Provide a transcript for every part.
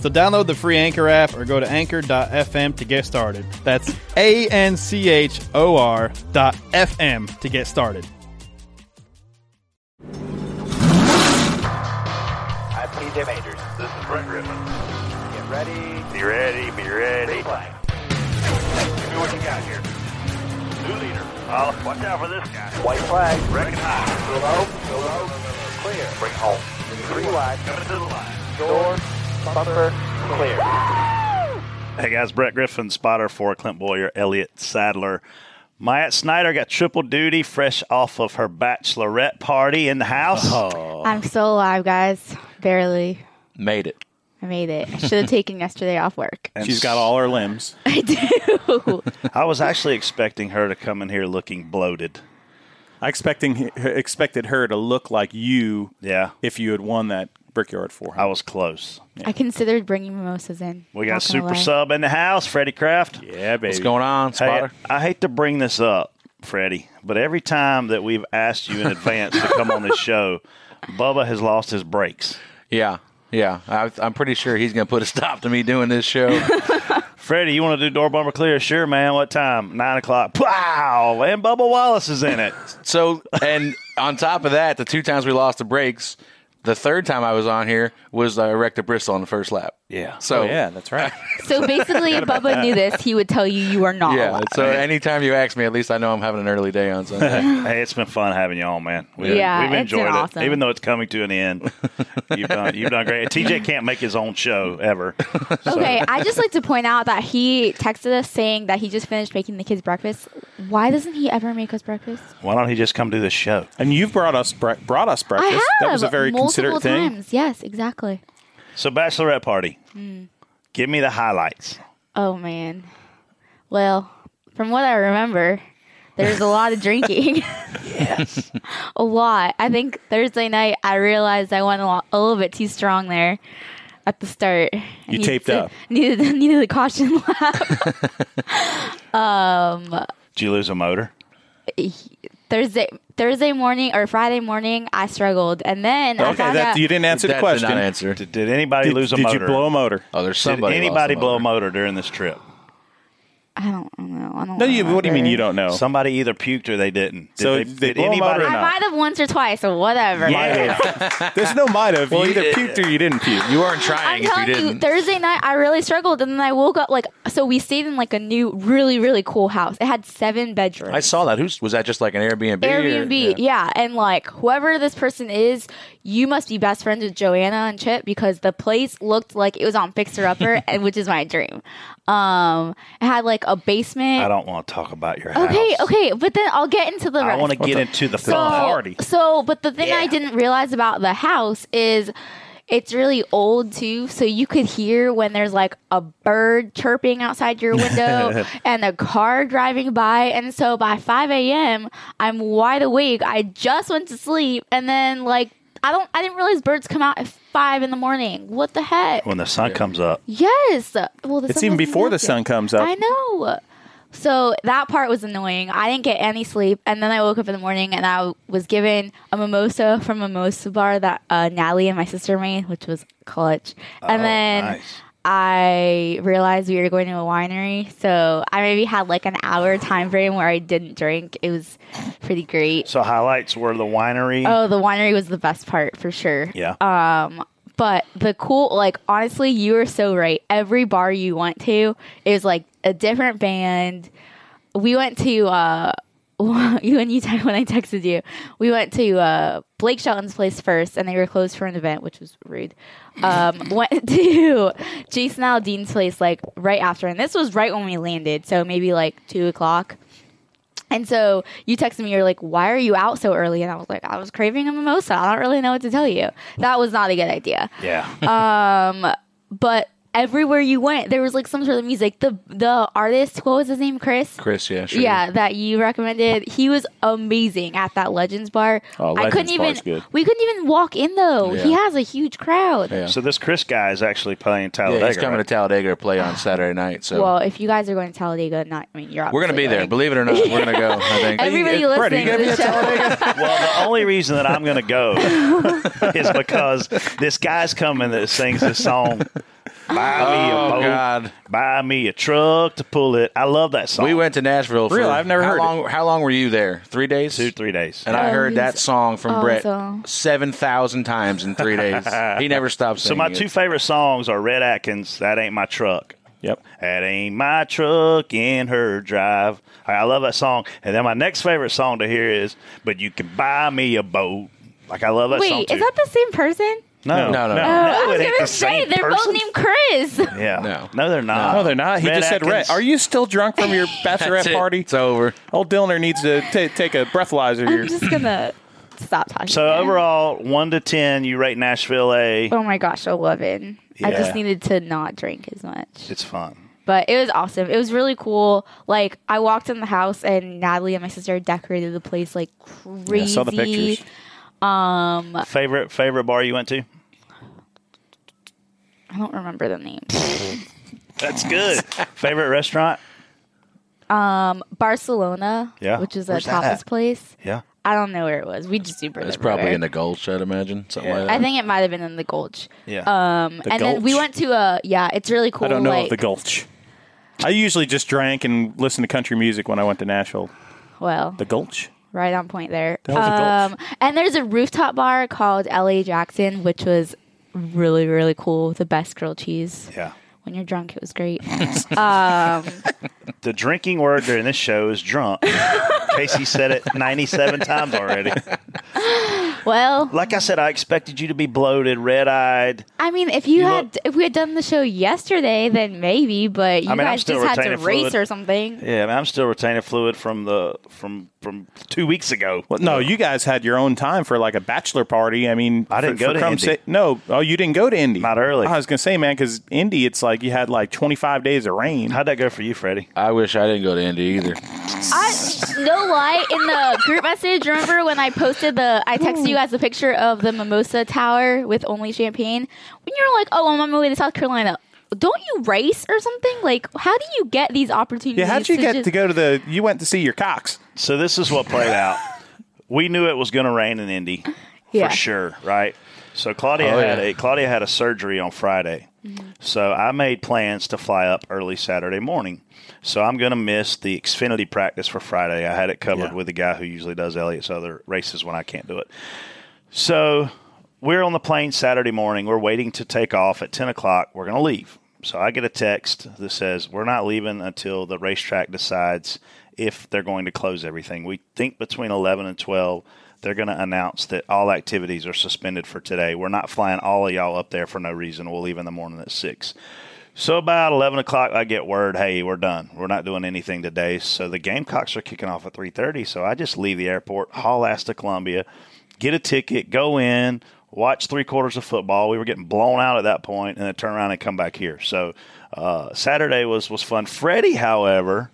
So download the free Anchor app or go to anchor.fm to get started. That's A N C H O R dot FM to get started. I'm TJ Majors. This is Brett Griffin. Get ready. Be ready, be ready. Flag. Give me what you got here. New leader. Oh, watch out for this guy. White flag. Wrecking high. Go low. Go low. Clear. Bring home. Three wide. Coming to the line. Door. Bumper. Clear. Hey guys, Brett Griffin, spotter for Clint Bowyer, Elliott Sadler. Myatt Snyder got triple duty fresh off of her bachelorette party in the house. Oh. I'm still alive, guys. Barely. Made it. I made it. I should have taken yesterday off work. And She's got all her limbs. I do. I was actually expecting her to come in here looking bloated. I expecting expected her to look like you Yeah, if you had won that brickyard for her. I was close. I considered bringing mimosas in. We got a super lie. sub in the house, Freddie Kraft. yeah, baby. What's going on, Hey, Spotter? I hate to bring this up, Freddie, but every time that we've asked you in advance to come on this show, Bubba has lost his brakes. Yeah, yeah. I, I'm pretty sure he's going to put a stop to me doing this show. Freddie, you want to do door bumper clear? Sure, man. What time? Nine o'clock. Wow! And Bubba Wallace is in it. so, and on top of that, the two times we lost the brakes, the third time I was on here was uh, I wrecked a Bristol on the first lap. Yeah. So Oh, yeah, that's right. So basically, if Bubba knew this, he would tell you you are not Yeah. alive. So anytime you ask me, at least I know I'm having an early day on Sunday. Hey, it's been fun having you on, man. We, Yeah, we've it's been enjoyed it, awesome. even though it's coming to an end. You've done, you've done great. TJ can't make his own show ever. So- Okay, I just like to point out that he texted us saying that he just finished making the kids breakfast. Why doesn't he ever make us breakfast? Why don't he just come do this show? and you've brought us bre- brought us breakfast. I have. That was a very multiple considerate thing. Yes, exactly. So, bachelorette party. Hmm. Give me the highlights. Oh man. Well, from what I remember, there's a lot of drinking. Yes. a lot. I think Thursday night I realized I went a, lot, a little bit too strong there at the start. I You taped to- up. Needed needed a caution lap. Did you lose a motor? Thursday Thursday morning or Friday morning I struggled, and then I Okay, found that out, you didn't answer that the did question. not answer. Did, did anybody Did, lose a motor? did motor? you blow a motor? Oh, there's somebody. Did somebody. anybody lost blow a motor. motor during this trip? I don't know. I don't No, you. What do you mean you don't know? Somebody either puked or they didn't. Did So they, they did anybody? motor or I not? might have once or twice, or whatever. Yeah. There's no might have. Well, you either puked or you didn't puke. You weren't trying. I'm trying if telling you, didn't. Thursday night I really struggled, and then I woke up like so. We stayed in like a new, really, really cool house. It had seven bedrooms. I saw that. Who's was that? Just like an Airbnb? or- Airbnb, yeah. and like whoever this person is, you must be best friends with Joanna and Chip because the place looked like it was on Fixer Upper, and which is my dream. Um, it had like a basement. I don't want to talk about your house. Okay, okay, but then I'll get into the I rest. want to get into the so, party. So, but the thing I didn't realize about the house is it's really old too. So you could hear when there's like a bird chirping outside your window and a car driving by. And so by 5 a.m., I'm wide awake. I just went to sleep. And then, like, I don't, I didn't realize birds come out at 5 in the morning. What the heck? When the sun comes up. Yes. Well, the It's sun even before the yet. sun comes up. I know. So that part was annoying. I didn't get any sleep, and then I woke up in the morning and I was given a mimosa from a mimosa bar that uh, Natalie and my sister made, which was clutch. And Oh, then nice. I realized we were going to a winery, so I maybe had like an hour time frame where I didn't drink. It was pretty great. So highlights were the winery. Oh, the winery was the best part for sure. yeah. Um, but the cool, like honestly, you were so right. Every bar you went to is like a different band. We went to uh, you and you te- when I texted you, we went to uh, Blake Shelton's place first, and they were closed for an event, which was rude. Um, went to Jason Aldean's place like right after, and this was right when we landed, so maybe like two o'clock. And so you texted me, you're like, "Why are you out so early?" And I was like, "I was craving a mimosa. I don't really know what to tell you." That was not a good idea. Yeah. Um, but everywhere you went, there was like some sort of music. The the artist, what was his name? Chris. Chris, yeah, sure. Yeah, that you recommended. He was amazing at that Legends bar. Oh, I couldn't Legends even. bar's good. We couldn't even walk in though. He has a huge crowd. Yeah. So this Chris guy is actually playing Talladega. Yeah, he's coming right? to Talladega to play on Saturday night. So Well, if you guys are going to Talladega, not I mean you're. we're gonna be there. going. Believe it or not, we're gonna go. I think. Everybody Brett, are listening you to gonna be at show. Well, the only reason that I'm going to go is because this guy's coming that sings this song. Buy me a Oh boat. God! Buy me a truck to pull it. I love that song. We went to Nashville. For, Really? I've never how heard it. long, How long were you there? Three days. two, three days. And I Oh, heard that he's song from Brett seven thousand times in three days. he never stopped So my it. two favorite songs are Rhett Akins. That ain't my truck. Yep. That ain't my truck in her drive. I I love that song. And then my next favorite song to hear is "But You Can Buy Me a Boat." Like I love that song Wait, too. is that the same person? No, No, no, no. Oh, I was gonna the say they're person. both named Chris. Yeah, No. no, they're not. No, they're not. He Red just said red. Are you still drunk from your bachelorette party? It's over. Old Dillner needs to ta take a breathalyzer here. I'm just gonna stop talking. So now. overall, one to ten, you rate Nashville a. Oh my gosh, eleven. I Yeah. just needed to not drink as much. It's fun. But it was awesome. It was really cool. Like I walked in the house and Natalie and my sister decorated the place like crazy. Yeah, I saw the pictures. Um, Favorite favorite bar you went to? I don't remember the name. That's good. favorite restaurant? Um, Barcelona, Yeah. which is a Where's that tapas at? place. Yeah. I don't know where it was. We just Ubered It's probably in the Gulch, I'd imagine. Something Yeah. like that. I think it might have been in the Gulch. Yeah. Um, The and then we went to a yeah. It's really cool. I don't know like, of the Gulch. I usually just drank and listened to country music when I went to Nashville. Well, The Gulch. right on point there. That was a Gulch. Um, and there's a rooftop bar called L.A. Jackson, which was really really cool. The best grilled cheese. yeah. When you're drunk, it was great. um, The drinking word during this show is drunk. Casey said it 97 times already. well, Like I said, I expected you to be bloated, red eyed. I mean, if you, You had look- if we had done the show yesterday, then maybe. But you I mean, guys still just had to retaining race or something. Yeah, I mean, I'm still retaining fluid from the from from two weeks ago. Well, no, you guys had your own time for like a bachelor party. I mean, I didn't for, go for to Indy. sake- no, oh, you didn't go to Indy. Not early. I was gonna say, man, because Indy, it's like you had like 25 days of rain. How'd that go for you, Freddie? I wish I didn't go to Indy either. I no lie in the group message. Remember when I posted the? I texted you guys a picture of the Mimosa Tower with only champagne. When you're like, "Oh, I'm on my way to South Carolina." Don't you race or something? Like, how do you get these opportunities? yeah, how'd you get just- to go to the? You went to see your Cox. So this is what played out. We knew it was going to rain in Indy Yeah. for sure, right? So Claudia Oh, had yeah. a Claudia had a surgery on Friday. Mm-hmm. So I made plans to fly up early Saturday morning. So I'm going to miss the Xfinity practice for Friday. I had it covered Yeah. with the guy who usually does Elliott's other races when I can't do it. So we're on the plane Saturday morning. We're waiting to take off at 10 o'clock. We're going to leave. So I get a text that says, We're not leaving until the racetrack decides if they're going to close everything. We think between 11 and 12, they're going to announce that all activities are suspended for today. We're not flying all of y'all up there for no reason. We'll leave in the morning at 6. So about 11 o'clock, I get word, hey, we're done. We're not doing anything today. So the Gamecocks are kicking off at 3.30. So I just leave the airport, haul ass to Columbia, get a ticket, go in, watch three quarters of football. We were getting blown out at that point, and then turn around and come back here. So uh, Saturday was, was fun. Freddie, however,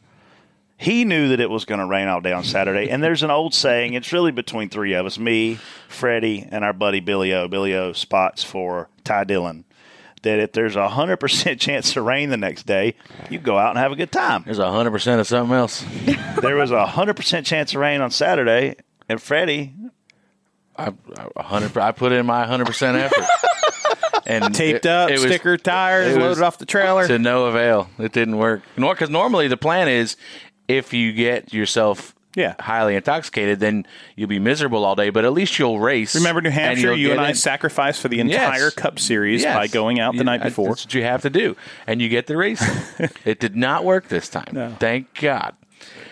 he knew that it was going to rain all day on Saturday. And there's an old saying, it's really between three of us me, Freddie, and our buddy Billy O. Billy O spots for Ty Dillon. That if there's a 100% chance to rain the next day, you go out and have a good time. There's a hundred percent of something else. There was a 100% chance of rain on Saturday, and Freddie, I, I, hundred. I put in my hundred percent effort. And Taped it- up, it was sticker tires, loaded off the trailer. to no avail. It didn't work. Nor because normally the plan is if you get yourself Yeah. highly intoxicated, then you'll be miserable all day. But at least you'll race. Remember New Hampshire? you'll You and I in- sacrificed for the Yes. entire Cup Series Yes. by going out the You- night I- before. That's what you have to do, and you get the race. it did not work this time. No. Thank God.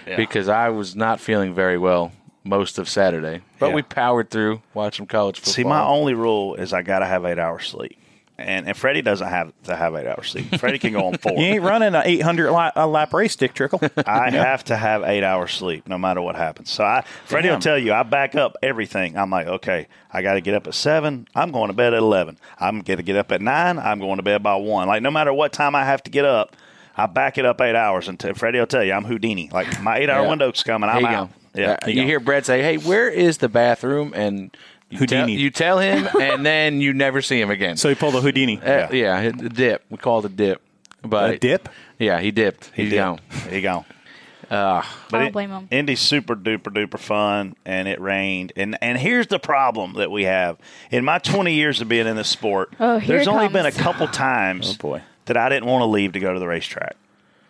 Yeah. because I was not feeling very well most of Saturday. But Yeah. we powered through, watched some college football. See, my only rule is I got to have eight hours sleep. And, and Freddie doesn't have to have eight hours sleep. Freddie can go on four. You ain't running an 800 lap, lap race, Dick Trickle. I have to have eight hours sleep no matter what happens. So I, Freddie will tell you, I back up everything. I'm like, okay, I got to get up at seven. I'm going to bed at eleven. I'm going to get up at nine. I'm going to bed by one. Like no matter what time I have to get up, I back it up eight hours. And t- Freddie will tell you, I'm Houdini. Like my eight hour Yeah. window's coming. I'm you out. go. Yeah, Uh, you hear Brett say, "Hey, where is the bathroom?" And you tell, Houdini. you tell him, and then you never see him again. so he pulled a Houdini. Uh, yeah, the dip. We call it a dip. But a dip? Yeah, he dipped. he He's did. gone. He gone. I don't blame him. Indy's super duper duper fun, and it rained. And and here's the problem that we have in my 20 years of being in this sport. Oh, here there's it only comes. been a couple times Oh, boy. that I didn't want to leave to go to the racetrack,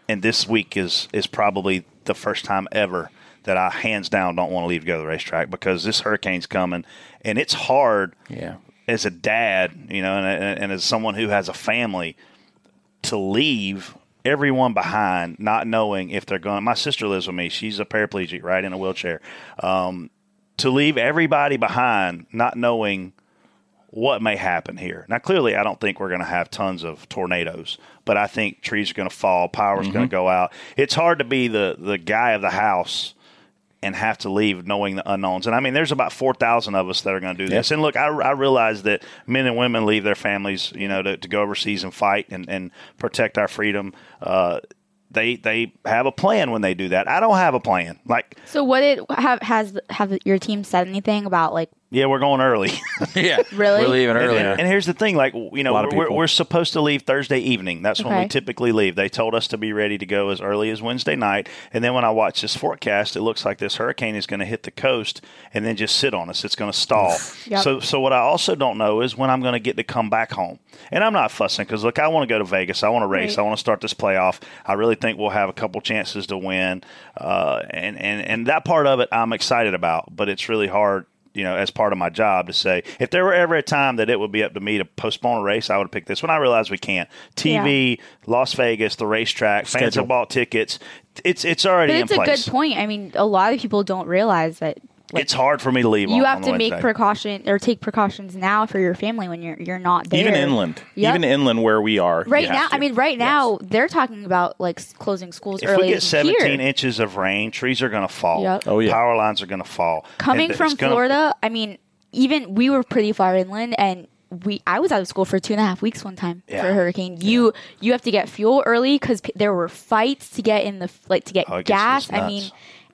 and this week is is probably the first time ever that I hands down don't want to leave to go to the racetrack because this hurricane's coming, and it's hard Yeah. as a dad, you know, and, and, and as someone who has a family, to leave everyone behind, not knowing if they're going. My sister lives with me; she's a paraplegic, right, in a wheelchair. Um, to leave everybody behind, not knowing what may happen here. Now, clearly, I don't think we're going to have tons of tornadoes, but I think trees are going to fall, power's going to go out. It's hard to be the the guy of the house and have to leave knowing the unknowns. And I mean, there's about 4,000 of us that are going to do this. And look, I, I realize that men and women leave their families, you know, to, to go overseas and fight and, and protect our freedom. Uh, they they have a plan when they do that. I don't have a plan. Like, So what did have has have your team said anything about like yeah, we're going early. Yeah, Really? We're leaving And- And, here's the thing, like you know, lot of we're, we're supposed to leave Thursday evening. That's when we typically leave. They told us to be ready to go as early as Wednesday night. And then when I watch this forecast, it looks like this hurricane is going to hit the coast and then just sit on us. It's going to stall. Yep. So, so what I also don't know is when I'm going to get to come back home. And I'm not fussing because look, I want to go to Vegas. I want to race. Right. I want to start this playoff. I really think we'll have a couple chances to win. Uh, and and and that part of it, I'm excited about. But it's really hard you know, as part of my job to say if there were ever a time that it would be up to me to postpone a race, I would have picked this one. I realize we can't. TV, Las Vegas, the racetrack, fans Schedule. have bought tickets. It's it's already But it's in a place. good point. I mean, a lot of people don't realize that like, it's hard for me to leave. you on, have on to make Wednesday. precaution or take precautions now for your family when you're you're not there. Even inland. Yep. Even inland where we are. Right now. I mean, right Yes. now they're talking about like closing schools If early we get here. 17 inches of rain, trees are going to fall. Yep. Oh, yeah. Power lines are going to fall. Coming And from it's gonna- Florida, I mean, even we were pretty far inland, and we I was out of school for two and a half weeks one time Yeah. for a hurricane. You you have to get fuel early because p- there were fights to get in the f- like to get Oh, gas. I mean,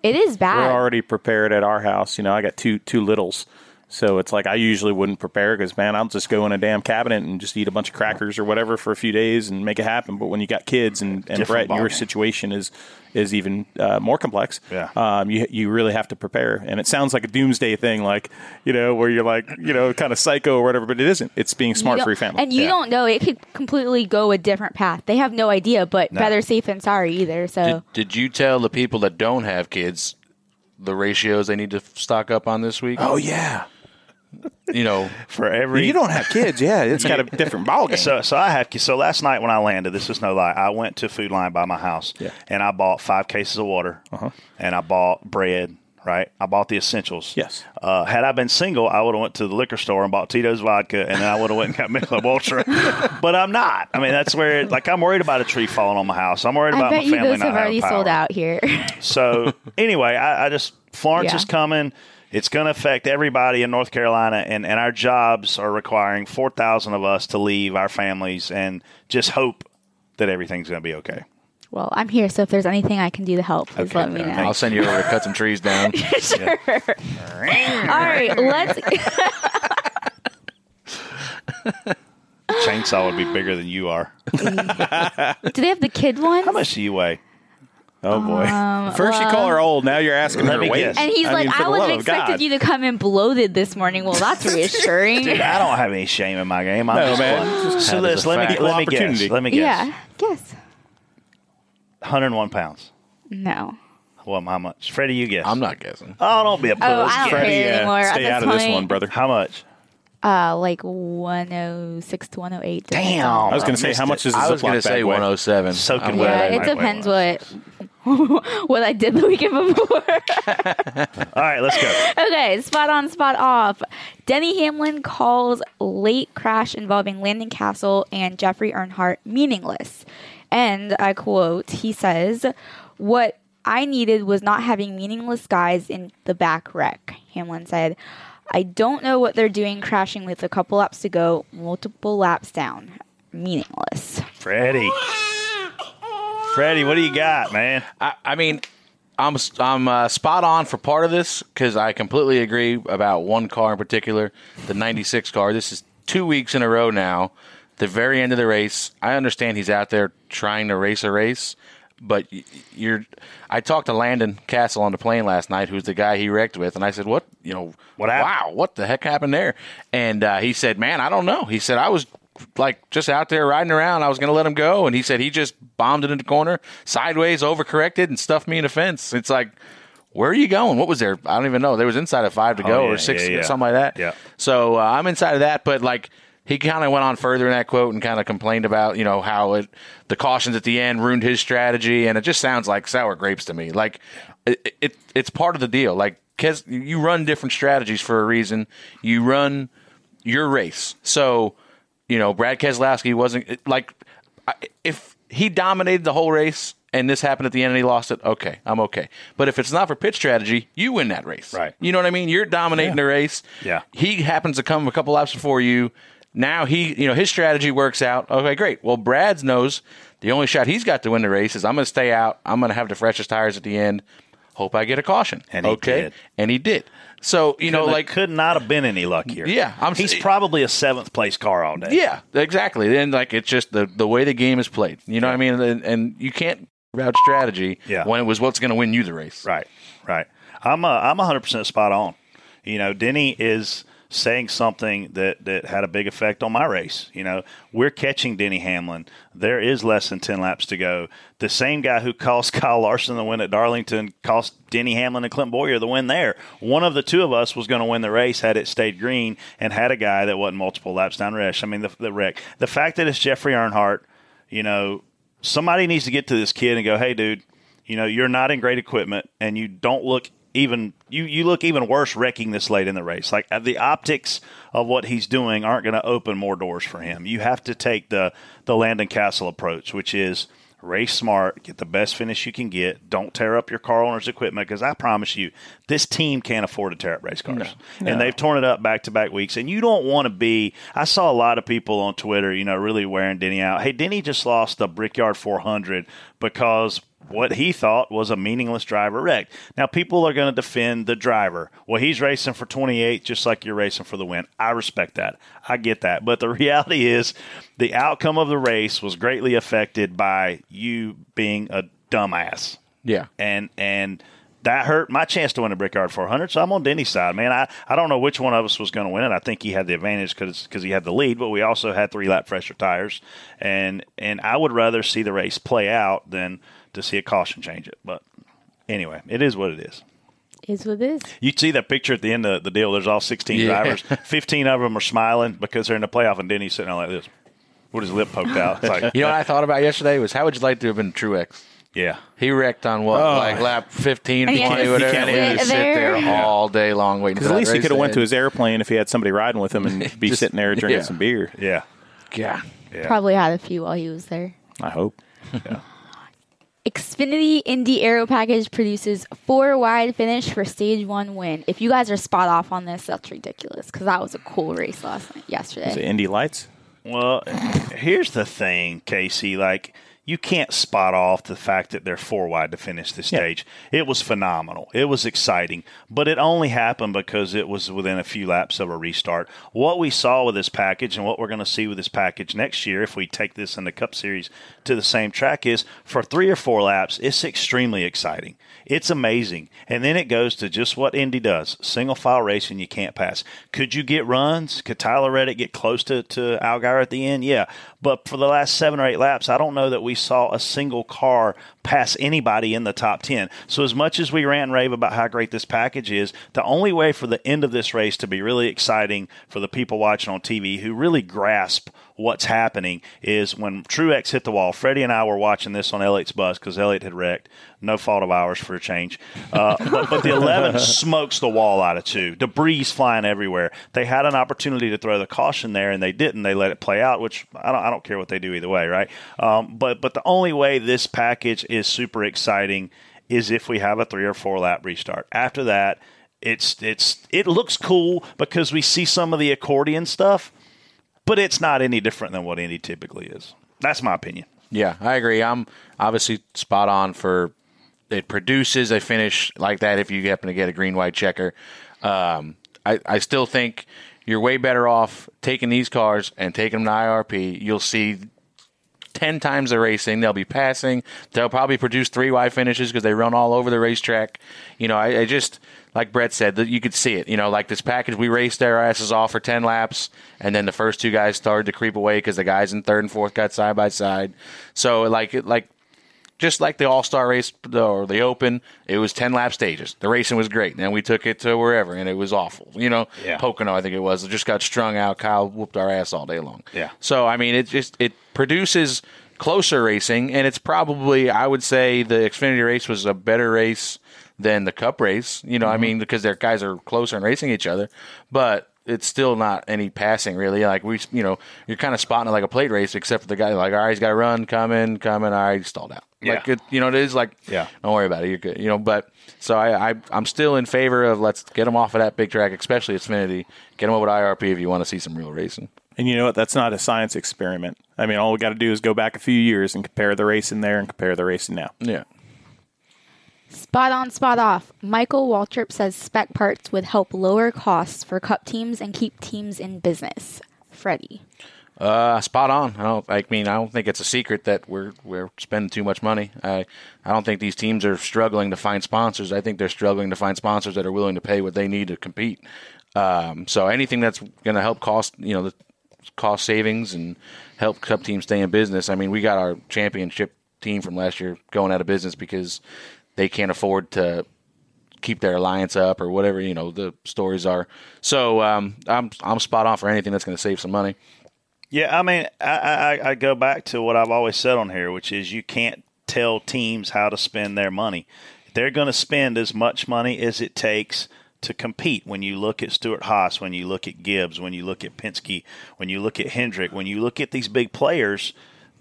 it is bad. We're already prepared at our house. You know, I got two two littles. So it's like I usually wouldn't prepare because man, I'll just go in a damn cabinet and just eat a bunch of crackers or whatever for a few days and make it happen. But when you got kids and, and Brett, your situation is is even uh, more complex. Yeah. um, you you really have to prepare, and it sounds like a doomsday thing, like you know, where you're like you know, kind of psycho or whatever, but it isn't. It's being smart don't- for your family. And you Yeah. don't know; it could completely go a different path. They have no idea, but better safe than sorry either. So Did, did you tell the people that don't have kids the ratios they need to stock up on this week? oh yeah, You know, for every you don't have kids, yeah, it's got a different ballgame. So, so I have. So last night when I landed, this is no lie. I went to Food Lion by my house, Yeah. and I bought five cases of water, Uh-huh. and I bought bread. Right, I bought the essentials. Yes. Uh, had I been single, I would have went to the liquor store and bought Tito's vodka, and then I would have went and got Michelob Ultra. but I'm not. I mean, that's where it, like I'm worried about a tree falling on my house. I'm worried I about bet my you family those not have already power. sold out here. So anyway, I, I just Florence Yeah. is coming. It's going to affect everybody in North Carolina, and, and our jobs are requiring four thousand of us to leave our families and just hope that everything's going to be okay. well, I'm here, so if there's anything I can do to help, please Okay, let me all know. I'll send you over to cut some trees down. sure. All right, let's. Chainsaw would be bigger than you are. do they have the kid one? How much do you weigh? Oh boy, first you call her old, now you're asking her me weight. guess. And he's I like, mean, I the would have of God. expected you to come in bloated this morning. Well, that's reassuring. Dude, I don't have any shame in my game. I'm No, just man. fun. Just So that is this, let me fact. let me guess. Let me guess. yeah, guess. 101 pounds. No. Well, how much? Freddie, you guess. I'm not guessing. Oh, don't be a puss. Oh, I don't Freddie, care uh, anymore. at stay this out of this one, brother. How much? Uh, like 106 to 108. Damn. I was going to say, how much is a I was Ziploc going to say 107. Soaking I'm wet. Yeah, it depends what what I did the weekend before. All right, let's go. okay, spot on, spot off. Denny Hamlin calls late crash involving Landon Cassill and Jeffrey Earnhardt meaningless. And I quote, he says, What I needed was not having meaningless guys in the back wreck. Hamlin said, I don't know what they're doing crashing with a couple laps to go, multiple laps down. Meaningless. Freddie. Freddie, what do you got, man? I, I mean, I'm I'm uh, spot on for part of this because I completely agree about one car in particular, the '96 car. This is two weeks in a row now. The very end of the race, I understand he's out there trying to race a race, but you're. I talked to Landon Cassill on the plane last night, who's the guy he wrecked with, and I said, "What? You know, What happened?" Wow, what the heck happened there?" And uh, he said, "Man, I don't know." He said, "I was." Like just out there riding around, I was going to let him go, and he said he just bombed it in the corner, sideways, overcorrected, and stuffed me in a fence. It's like, where are you going? What was there? I don't even know. There was inside of five to go Oh, yeah, or six, yeah, yeah. something like that. Yeah. So uh, I'm inside of that, but like he kind of went on further in that quote and kind of complained about you know how it the cautions at the end ruined his strategy, and it just sounds like sour grapes to me. Like it, it it's part of the deal. Like because you run different strategies for a reason. You run your race, so you know Brad Keselowski wasn't like if he dominated the whole race. And this happened at the end, and he lost it. Okay, I'm okay. But if it's not for pit strategy, you win that race. Right. You know what I mean? You're dominating the race. Yeah. He happens to come a couple laps before you. Now he, you know, his strategy works out. Okay, great. Well, Brad's knows the only shot he's got to win the race is I'm going to stay out. I'm going to have the freshest tires at the end. Hope I get a caution. And he okay, did. and he did. So you know, Couldn't- like could not have been any luckier. Yeah, I'm he's s- probably a seventh place car all day. yeah, exactly. Then like it's just the the way the game is played. You know what I mean? And, and you can't about strategy Yeah. when it was what's going to win you the race. Right, right. I'm uh, I'm 100 percent spot on. You know, Denny is saying something that that had a big effect on my race. You know, we're catching Denny Hamlin. There is less than 10 laps to go. The same guy who cost Kyle Larson the win at Darlington cost Denny Hamlin and Clint Bowyer the win there. One of the two of us was going to win the race had it stayed green and had a guy that wasn't multiple laps down wreck. I mean, the, the wreck. The fact that it's Jeffrey Earnhardt, you know, somebody needs to get to this kid and go, hey, dude, you know, you're not in great equipment and you don't look even you you look even worse wrecking this late in the race. Like uh, the optics of what he's doing aren't going to open more doors for him. You have to take the the Landon Cassill approach, which is race smart, get the best finish you can get. Don't tear up your car owner's equipment because I promise you, this team can't afford to tear up race cars, and they've torn it up back to back weeks. And you don't want to be. I saw a lot of people on Twitter, you know, really wearing Denny out. Hey, Denny just lost the Brickyard 400 because what he thought was a meaningless driver wreck. Now, people are going to defend the driver. Well, he's racing for 28 just like you're racing for the win. I respect that. I get that. But the reality is, the outcome of the race was greatly affected by you being a dumbass. Yeah. And, and, that hurt my chance to win a Brickyard 400. So I'm on Denny's side, man. I, I don't know which one of us was going to win it. I think he had the advantage because he had the lead, but we also had three lap fresher tires, and and I would rather see the race play out than to see a caution change it. But anyway, it is what it is. Is what it is. You see that picture at the end of the deal. There's all 16 Yeah. drivers. 15 of them are smiling because they're in the playoff, and Denny's sitting there like this with his lip poked out. It's like, You know what I thought about yesterday was how would you like to have been Truex? yeah. He wrecked on what, Oh. like lap 15, And he 20, can't- whatever. he can't and he sit there There. all day long waiting Because at least he could have went to his airplane if he had somebody riding with him and be Just- sitting there drinking yeah. some beer. Yeah. Yeah. Yeah. Probably had a few while he was there. I hope. Xfinity Indy Aero Package produces four wide finish for stage one win. If you guys are spot off on this, that's ridiculous because that was a cool race last night, Is it. Indy Lights? Well, here's the thing, Casey. Like, you can't spot off the fact that they're four wide to finish this Yeah. stage. It was phenomenal. It was exciting, but it only happened because it was within a few laps of a restart. What we saw with this package and what we're going to see with this package next year, if we take this in the Cup Series to the same track, is for three or four laps, it's extremely exciting. It's amazing. And then it goes to just what Indy does single file racing, you can't pass. Could you get runs? Could Tyler Reddick get close to, to Allgaier at the end? Yeah. But for the last seven or eight laps, I don't know that we saw a single car pass anybody in the top 10. So, as much as we rant and rave about how great this package is, the only way for the end of this race to be really exciting for the people watching on TV who really grasp what's happening is when Truex hit the wall. Freddie and I were watching this on Elliott's bus because Elliott had wrecked. No fault of ours for a change. Uh, but, but the 11 smokes the wall out of two. Debris flying everywhere. They had an opportunity to throw the caution there, and they didn't. They let it play out, which I don't, I don't care what they do either way, right? Um, but but the only way this package is super exciting is if we have a three or four lap restart. After that, it's it's it looks cool because we see some of the accordion stuff, but it's not any different than what Indy typically is. That's my opinion. Yeah, I agree. I'm obviously spot on for it produces a finish like that if you happen to get a green white checker. Um, I, I still think you're way better off taking these cars and taking them to IRP. You'll see 10 times the racing. They'll be passing. They'll probably produce three Y finishes because they run all over the racetrack. You know, I, I just, like Brett said, that you could see it. You know, like this package, we raced our asses off for 10 laps, and then the first two guys started to creep away because the guys in third and fourth got side by side. So, like, like, just like the All Star race or the Open, it was ten lap stages. The racing was great. Then we took it to wherever, and it was awful. You know, Yeah. Pocono, I think it was. It just got strung out. Kyle whooped our ass all day long. Yeah. So I mean, it just it produces closer racing, and it's probably I would say the Xfinity race was a better race than the Cup race. You know, I mm-hmm. mean, because their guys are closer and racing each other, but. It's still not any passing really. Like we, you know, you're kind of spotting it like a plate race, except for the guy like, all right, he's got to run, coming, coming, all right, stalled out. Like Yeah. it, you know, it is like, Yeah. don't worry about it, you're good. You know, but so I, I, I'm still in favor of let's get them off of that big track, especially Xfinity. Get them over to IRP if you want to see some real racing. And you know what? That's not a science experiment. I mean, all we got to do is go back a few years and compare the racing there and compare the racing now. Yeah. Spot on, spot off. Michael Waltrip says spec parts would help lower costs for cup teams and keep teams in business. Freddie. Uh, spot on. I don't. I mean, I don't think it's a secret that we're we're spending too much money. I I don't think these teams are struggling to find sponsors. I think they're struggling to find sponsors that are willing to pay what they need to compete. Um, so anything that's going to help cost you know the cost savings and help cup teams stay in business. I mean, we got our championship team from last year going out of business because they can't afford to keep their alliance up or whatever you know the stories are. So um, I'm I'm spot on for anything that's going to save some money. Yeah, I mean, I, I, I go back to what I've always said on here, which is you can't tell teams how to spend their money. They're going to spend as much money as it takes to compete. When you look at Stewart-Haas, when you look at Gibbs, when you look at Penske, when you look at Hendrick, when you look at these big players,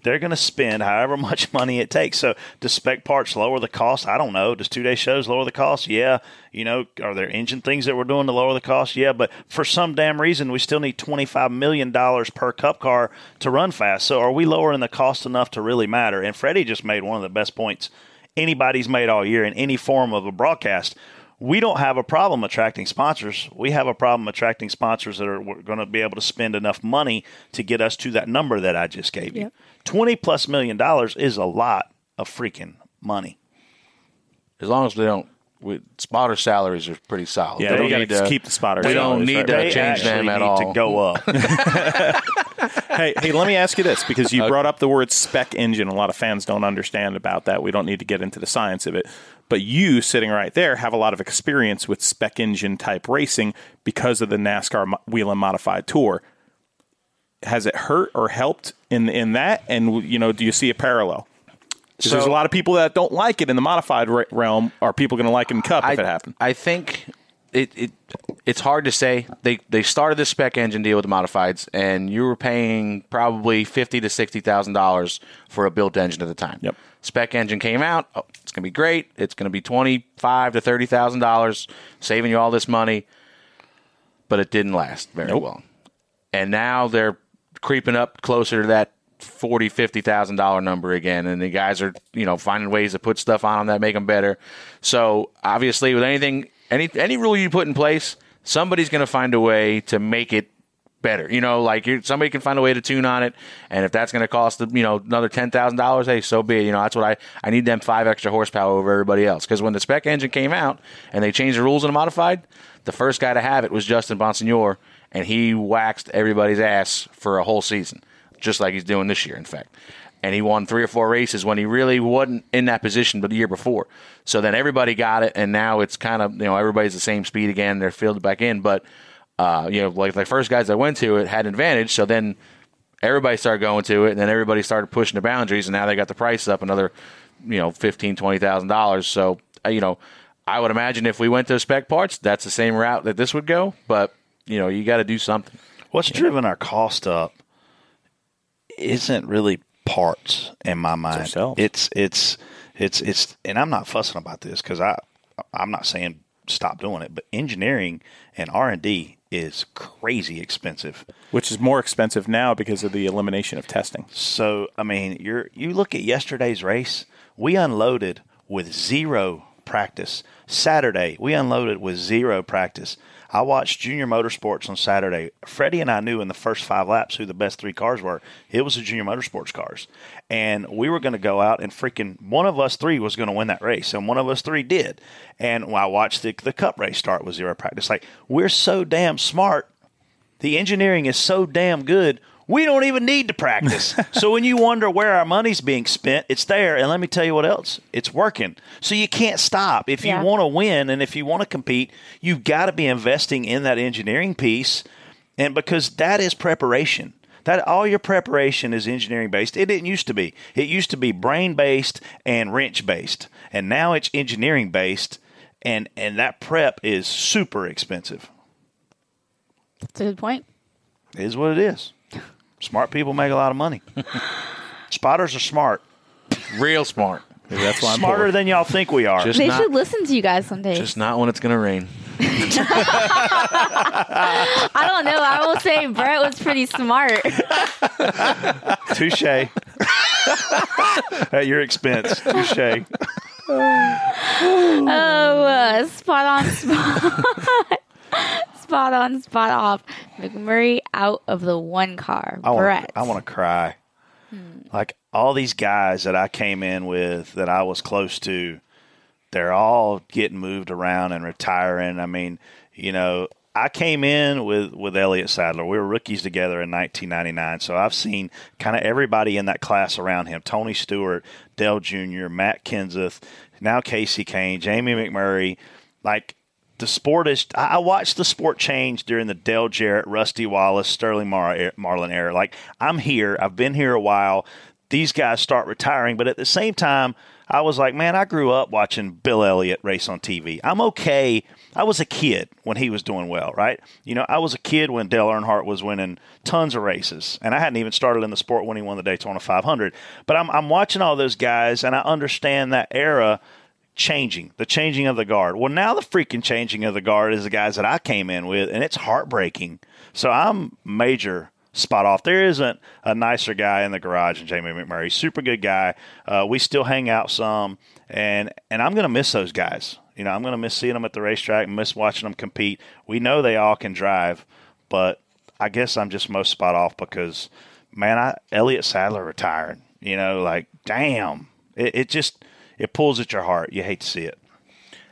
they're going to spend however much money it takes. So, does spec parts lower the cost? I don't know. Does two day shows lower the cost? Yeah. You know, are there engine things that we're doing to lower the cost? Yeah. But for some damn reason, we still need $25 million per cup car to run fast. So, are we lowering the cost enough to really matter? And Freddie just made one of the best points anybody's made all year in any form of a broadcast. We don't have a problem attracting sponsors. We have a problem attracting sponsors that are going to be able to spend enough money to get us to that number that I just gave you. 20 plus million dollars is a lot of freaking money. as long as they don't. We, spotter salaries are pretty solid. Yeah, They they don't got need to to keep the spotters. we don't need right? to They change them at need all. to go up. hey, hey, let me ask you this because you uh, brought up the word spec engine. A lot of fans don't understand about that. We don't need to get into the science of it. But you, sitting right there, have a lot of experience with spec engine type racing because of the NASCAR Mo- Whelen Modified Tour. Has it hurt or helped in in that? And you know, do you see a parallel? Because there's a lot of people that don't like it in the modified realm. Are people going to like it in Cup if it happened? I think it, it it's hard to say. They they started this spec engine deal with the modifieds, and you were paying probably fifty to sixty thousand dollars for a built engine at the time. Yep. Spec engine came out. Oh, it's gonna be great. It's gonna be twenty five to thirty thousand dollars, saving you all this money. But it didn't last very Nope. well, and now they're creeping up closer to that forty, fifty thousand dollar number again, and the guys are you know finding ways to put stuff on them that make them better. So obviously, with anything, any any rule you put in place, somebody's going to find a way to make it better. You know, like somebody can find a way to tune on it, and if that's going to cost you know another ten thousand dollars, hey, so be it. You know, that's what I I need them five extra horsepower over everybody else because when the spec engine came out and they changed the rules the modified, the first guy to have it was Justin Bonsignore, and he waxed everybody's ass for a whole season, just like he's doing this year, in fact. and he won three or four races when he really wasn't in that position but the year before. So then everybody got it, and now it's kind of you know everybody's the same speed again. They're fielded back in, but uh, you know like the first guys that went to it had an advantage. So then everybody started going to it, and then everybody started pushing the boundaries, and now they got the price up another you know fifteen twenty thousand dollars. So uh, you know I would imagine if we went to spec parts, that's the same route that this would go. But you know you got to do something. What's driven our cost up isn't really parts in my mind. ourselves. It's it's it's it's, and I'm not fussing about this because I I'm not saying stop doing it, but engineering and R and D is crazy expensive. which is more expensive now because of the elimination of testing. So I mean, you're you look at yesterday's race. We unloaded with zero practice. Saturday we unloaded with zero practice. I watched Junior Motorsports on Saturday. Freddie and I knew in the first five laps who the best three cars were. It was the Junior Motorsports cars, and we were going to go out and freaking one of us three was going to win that race, and one of us three did. And I watched the the Cup race start with zero practice. Like we're so damn smart the engineering is so damn good. We don't even need to practice. so when you wonder where our money's being spent, it's there. And let me tell you what else. It's working. So you can't stop. If you want to win and if you want to compete, you've got to be investing in that engineering piece. And because that is preparation. That all your preparation is engineering based. It didn't used to be. It used to be brain based and wrench based. And now it's engineering based and and that prep is super expensive. That's a good point. It is what it is. Smart people make a lot of money. Spotters are smart. Real smart. Maybe that's why I'm Smarter poor. than y'all think we are. Just They not, should listen to you guys someday. just not when it's gonna rain. I don't know. I will say Brett was pretty smart. Touche. At your expense. Touche. Oh, uh, spot on, spot, spot on, spot off. McMurray out of the one car. I Brett. I want to cry. Like all these guys that I came in with that I was close to, they're all getting moved around and retiring. I mean, you know, I came in with with Elliott Sadler. We were rookies together in 1999, so I've seen kind of everybody in that class around him: Tony Stewart, Dale Jr., Matt Kenseth, now Kasey Kahne, Jamie McMurray. Like the sport is. I watched the sport change during the Dale Jarrett, Rusty Wallace, Sterling Mar- er, Marlin era. Like I'm here. I've been here a while. These guys start retiring, but at the same time, I was like, man, I grew up watching Bill Elliott race on TV. I'm okay. I was a kid when he was doing well, right? You know, I was a kid when Dale Earnhardt was winning tons of races, and I hadn't even started in the sport when he won the Daytona 500. But I'm, I'm watching all those guys, and I understand that era changing, the changing of the guard. Well, now the freaking changing of the guard is the guys that I came in with, and it's heartbreaking. So I'm major spot off. There isn't a nicer guy in the garage than Jamie McMurray. Super good guy. Uh, we still hang out some, and and I'm gonna miss those guys. You know, I'm gonna miss seeing them at the racetrack, miss watching them compete. We know they all can drive, but I guess I'm just most spot off because, man, I Elliott Sadler retired. You know, like damn, it, it just it pulls at your heart. You hate to see it.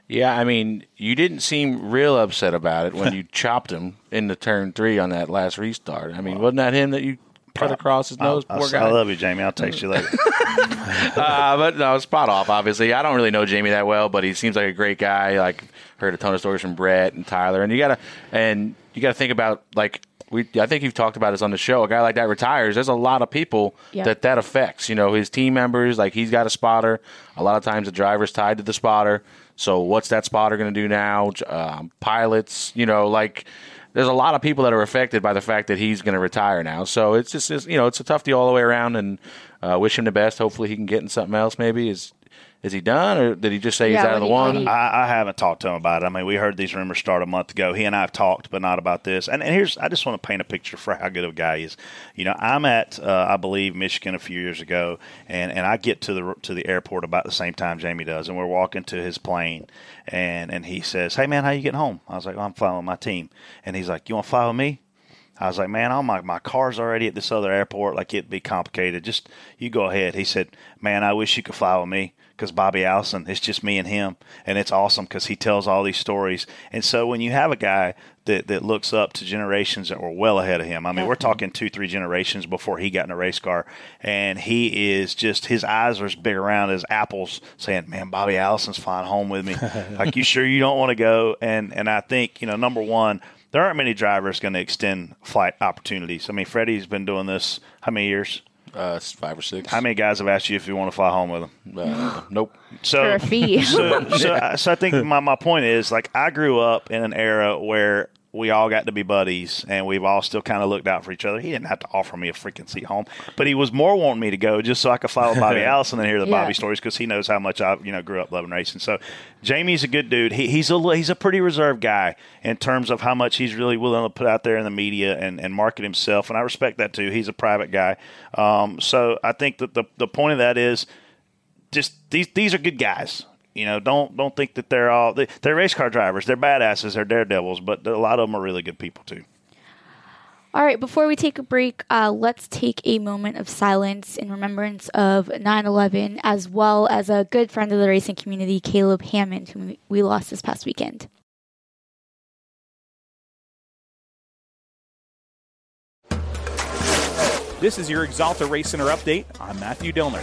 Yeah, I mean, you didn't seem real upset about it when you chopped him in the turn three on that last restart. I mean, wasn't that him that you cut across his nose? I, Poor guy. I love you, Jamie. I'll text you later. uh, but no, spot off. Obviously, I don't really know Jamie that well, but he seems like a great guy. Like heard a ton of stories from Brett and Tyler, and you gotta and you gotta think about like we. I think you've talked about this on the show. A guy like that retires. There's a lot of people Yeah. that that affects. You know, his team members. Like he's got a spotter. A lot of times the driver's tied to the spotter. So what's that spotter going to do now? Um, pilots. You know, like. There's a lot of people that are affected by the fact that he's going to retire now. So it's just, it's, you know, it's a tough deal all the way around, and uh, wish him the best. Hopefully, he can get in something else. Maybe is is he done, or did he just say Yeah, he's out of the what one? I, I haven't talked to him about it. I mean, we heard these rumors start a month ago. He and I have talked, but not about this. And, and here's, I just want to paint a picture for how good of a guy he is. You know, I'm at, uh, I believe, Michigan a few years ago, and, and I get to the to the airport about the same time Jamie does, and we're walking to his plane, and and he says, "Hey man, how you getting home?" I was like, well, "I'm flying with my team," and he's like, "You want to fly with me?" I was like, man, all my, my car's already at this other airport. Like, it'd be complicated. Just, you go ahead. He said, man, I wish you could fly with me because Bobby Allison, it's just me and him, and it's awesome because he tells all these stories. And so when you have a guy that, that looks up to generations that were well ahead of him, I mean, we're talking two, three generations before he got in a race car, and he is just his eyes are as big around as apples, saying, "Man, Bobby Allison's flying home with me. like, you sure you don't want to go?" And and I think you know, number one. There aren't many drivers going to extend flight opportunities. I mean, Freddie's been doing this how many years? Uh, five or six. How many guys have asked you if you want to fly home with them? Uh, nope. So, For a fee. so, so, I- so I think my, my point is like I grew up in an era where we all got to be buddies and we've all still kind of looked out for each other. He didn't have to offer me a freaking seat home, but he was more wanting me to go just so I could fly with Bobby Allison and hear the Yeah. Bobby stories because he knows how much I you know grew up loving racing. So Jamie's a good dude. He, he's a he's a pretty reserved guy in terms of how much he's really willing to put out there in the media and, and market himself, and I respect that too. He's a private guy. Um, so I think that the the point of that is just these these are good guys. You know, don't don't think that they're all they, they're race car drivers. They're badasses. They're daredevils, but a lot of them are really good people too. All right, before we take a break, uh, let's take a moment of silence in remembrance of 9 11, as well as a good friend of the racing community, Caleb Hammond, whom we lost this past weekend. This is your Axalta Race Center update. I'm Matthew Dillner.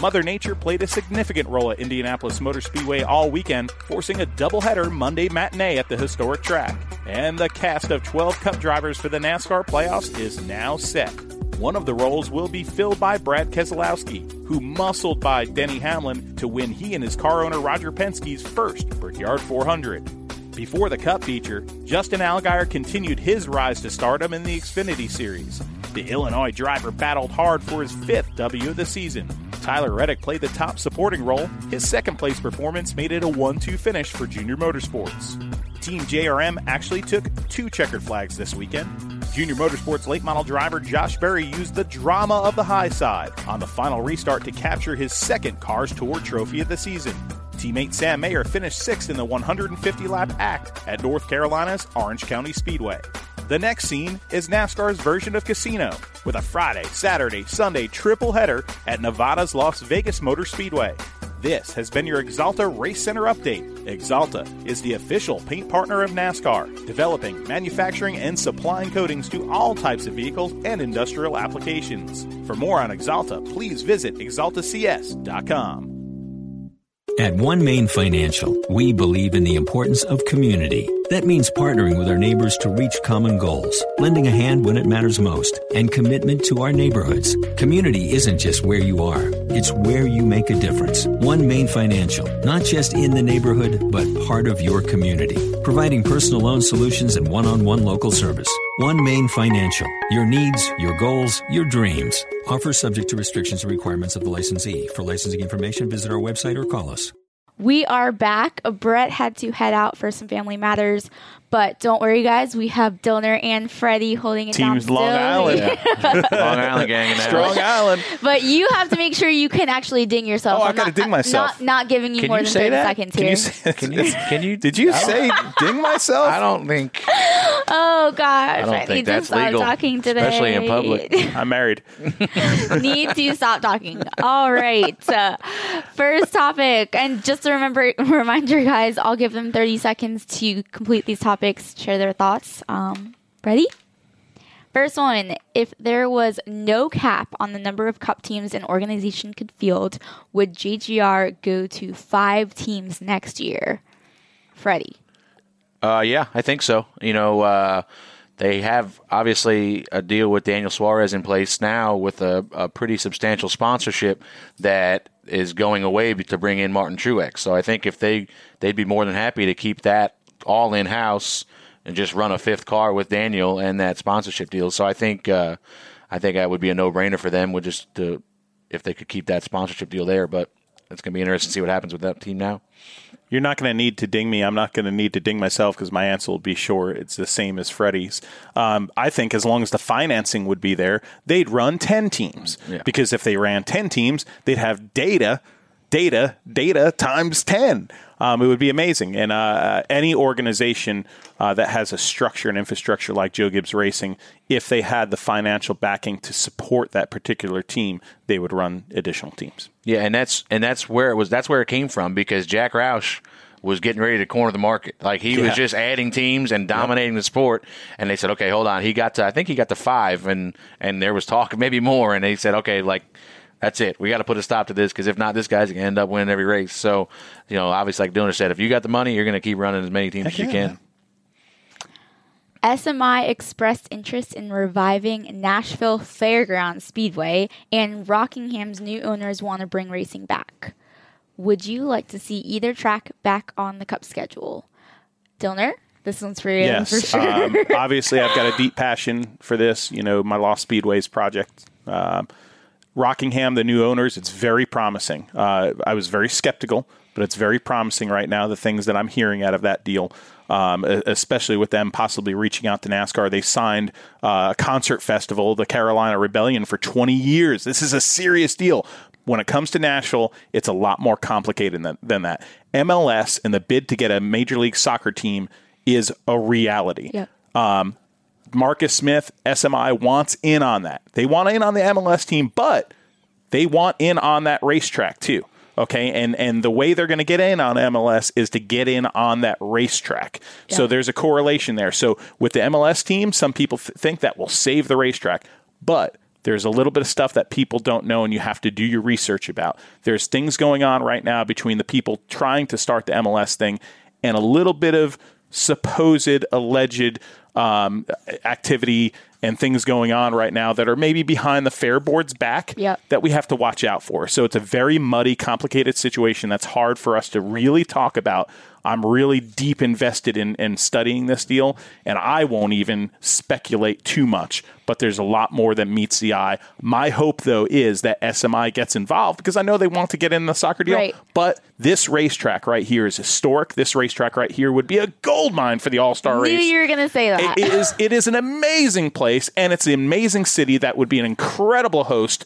Mother Nature played a significant role at Indianapolis Motor Speedway all weekend, forcing a doubleheader Monday matinee at the historic track. And the cast of 12 Cup drivers for the NASCAR playoffs is now set. One of the roles will be filled by Brad Keselowski, who muscled by Denny Hamlin to win he and his car owner Roger Penske's first Brickyard 400. Before the Cup feature, Justin Allgaier continued his rise to stardom in the Xfinity Series. The Illinois driver battled hard for his fifth W of the season. Tyler Reddick played the top supporting role. His second place performance made it a 1 2 finish for Junior Motorsports. Team JRM actually took two checkered flags this weekend. Junior Motorsports late model driver Josh Berry used the drama of the high side on the final restart to capture his second Cars Tour trophy of the season. Teammate Sam Mayer finished sixth in the 150 lap act at North Carolina's Orange County Speedway. The next scene is NASCAR's version of Casino, with a Friday, Saturday, Sunday triple header at Nevada's Las Vegas Motor Speedway. This has been your Axalta Race Center update. Axalta is the official paint partner of NASCAR, developing, manufacturing, and supplying coatings to all types of vehicles and industrial applications. For more on Axalta, please visit axaltacs.com. At One Main Financial, we believe in the importance of community. That means partnering with our neighbors to reach common goals, lending a hand when it matters most, and commitment to our neighborhoods. Community isn't just where you are, it's where you make a difference. One Main Financial, not just in the neighborhood, but part of your community, providing personal loan solutions and one on one local service. One Main Financial, your needs, your goals, your dreams. Offer subject to restrictions and requirements of the licensee. For licensing information, visit our website or call us. We are back. Brett had to head out for some family matters, but don't worry, guys. We have Dillner and Freddie holding it down. Teams Long still. Island. Long Island gang Strong. Island. But you have to make sure you can actually ding yourself. Oh, I I'm gotta not- ding myself. Not, not giving you Can more you than say 30 that? seconds Can here. you, say, Can you? Can you? Did you say ding myself? I don't think. oh, gosh. I don't Freddie, think just that's stop legal, talking today. especially in public. I'm married. need to stop talking. All right. Uh, first topic. And just a remember reminder, guys, I'll give them 30 seconds to complete these topics, share their thoughts. Um, ready? First one. If there was no cap on the number of cup teams an organization could field, would JGR go to five teams next year? Freddie. Uh, yeah, I think so. You know, uh, they have obviously a deal with Daniel Suarez in place now with a, a pretty substantial sponsorship that is going away to bring in Martin Truex. So I think if they they'd be more than happy to keep that all in house and just run a fifth car with Daniel and that sponsorship deal. So I think uh, I think that would be a no brainer for them. Would just to, if they could keep that sponsorship deal there, but. It's going to be interesting to see what happens with that team now. You're not going to need to ding me. I'm not going to need to ding myself because my answer will be sure. It's the same as Freddie's. Um, I think as long as the financing would be there, they'd run 10 teams. Yeah. Because if they ran 10 teams, they'd have data, data, data times 10. Um, it would be amazing. And uh, any organization uh, that has a structure and infrastructure like Joe Gibbs Racing, if they had the financial backing to support that particular team, they would run additional teams. Yeah, and that's and that's where it was. That's where it came from because Jack Roush was getting ready to corner the market. Like he Yeah. was just adding teams and dominating the sport. And they said, okay, hold on. He got to I think he got to five, and and there was talk maybe more. And they said, okay, like that's it. We got to put a stop to this because if not, this guy's gonna end up winning every race. So you know, obviously, like Dillner said, if you got the money, you're gonna keep running as many teams as you yeah, can. man. SMI expressed interest in reviving Nashville Fairgrounds Speedway, and Rockingham's new owners want to bring racing back. Would you like to see either track back on the Cup schedule? Dillner, this one's for you for sure. um, obviously, I've got a deep passion for this. You know, my Lost Speedways project. Um, Rockingham, the new owners, it's very promising. Uh, I was very skeptical, but it's very promising right now. The things that I'm hearing out of that deal, um, especially with them possibly reaching out to NASCAR, they signed uh, a concert festival, the Carolina Rebellion, for 20 years. This is a serious deal. When it comes to Nashville, it's a lot more complicated than, than that. MLS and the bid to get a Major League Soccer team is a reality. Yep. Marcus Smith, SMI wants in on that. They want in on the MLS team, but they want in on that racetrack too. Okay, and and the way they're going to get in on MLS is to get in on that racetrack. So there's a correlation there. So with the MLS team, some people th- think that will save the racetrack, but there's a little bit of stuff that people don't know, and you have to do your research about. There's things going on right now between the people trying to start the MLS thing and a little bit of supposed alleged um, activity and things going on right now that are maybe behind the fair board's back Yep. that we have to watch out for. So it's a very muddy, complicated situation that's hard for us to really talk about. I'm really deep invested in, in studying this deal, and I won't even speculate too much. But there's a lot more that meets the eye. My hope, though, is that SMI gets involved because I know they want to get in the soccer deal. Right. But this racetrack right here is historic. This racetrack right here would be a gold mine for the All Star Knew race. you were going to say that. It is it is an amazing place and it's an amazing city that would be an incredible host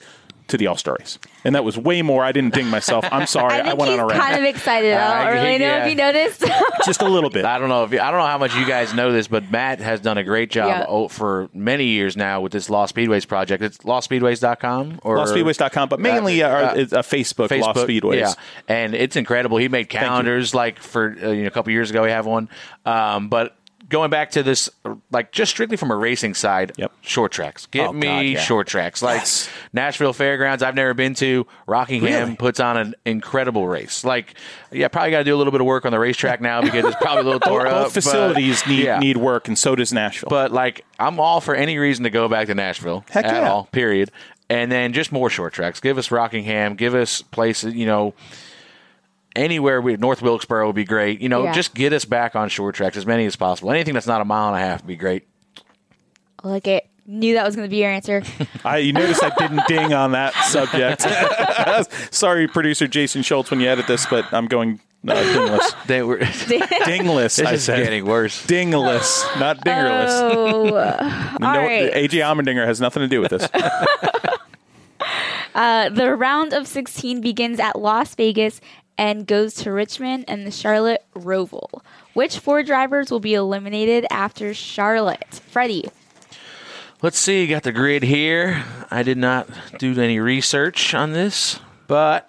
to the All Star race. And that was way more. I didn't ding myself. I'm sorry. I I, went he's on a rant. kind of excited. I I- don't really know if you noticed. Just a little bit. I don't know if I don't know how much you guys know this, but Matt has done a great job Yeah. oh, for many years now with this Lost Speedways project. It's lostspeedways.com or LostSpeedways.com, but mainly uh, uh, it's a Facebook, Lost Speedways. Yeah, and it's incredible. He made calendars like for uh, you know, a couple years ago. We have one, um, but going back to this, like just strictly from a racing side, Yep. short tracks. Give Oh, me God, yeah. short tracks like Yes. Nashville Fairgrounds. I've never been to. Rockingham Really? puts on an incredible race. Like, yeah, probably got to do a little bit of work on the racetrack now because it's probably a little tore up. both but- facilities need yeah. need work, and so does Nashville. But like, I'm all for any reason to go back to Nashville Heck at yeah. all. Period. And then just more short tracks. Give us Rockingham. Give us places. You know, anywhere. We North Wilkesboro would be great. You know, Yeah. just get us back on short tracks as many as possible. Anything that's not a mile and a half would be great. I like it. Knew that was going to be your answer. I, you notice I didn't ding on that subject. Sorry, producer Jason Schultz, when you edit this, but I'm going uh, dingless. They were. Dingless, I is said. getting worse. Dingless, not dingerless. Oh, all no, right. AJ Allmendinger has nothing to do with this. Uh, the round of 16 begins at Las Vegas and goes to Richmond and the Charlotte Roval. Which four drivers will be eliminated after Charlotte? Freddie. Let's see. Got the grid here. I did not do any research on this, but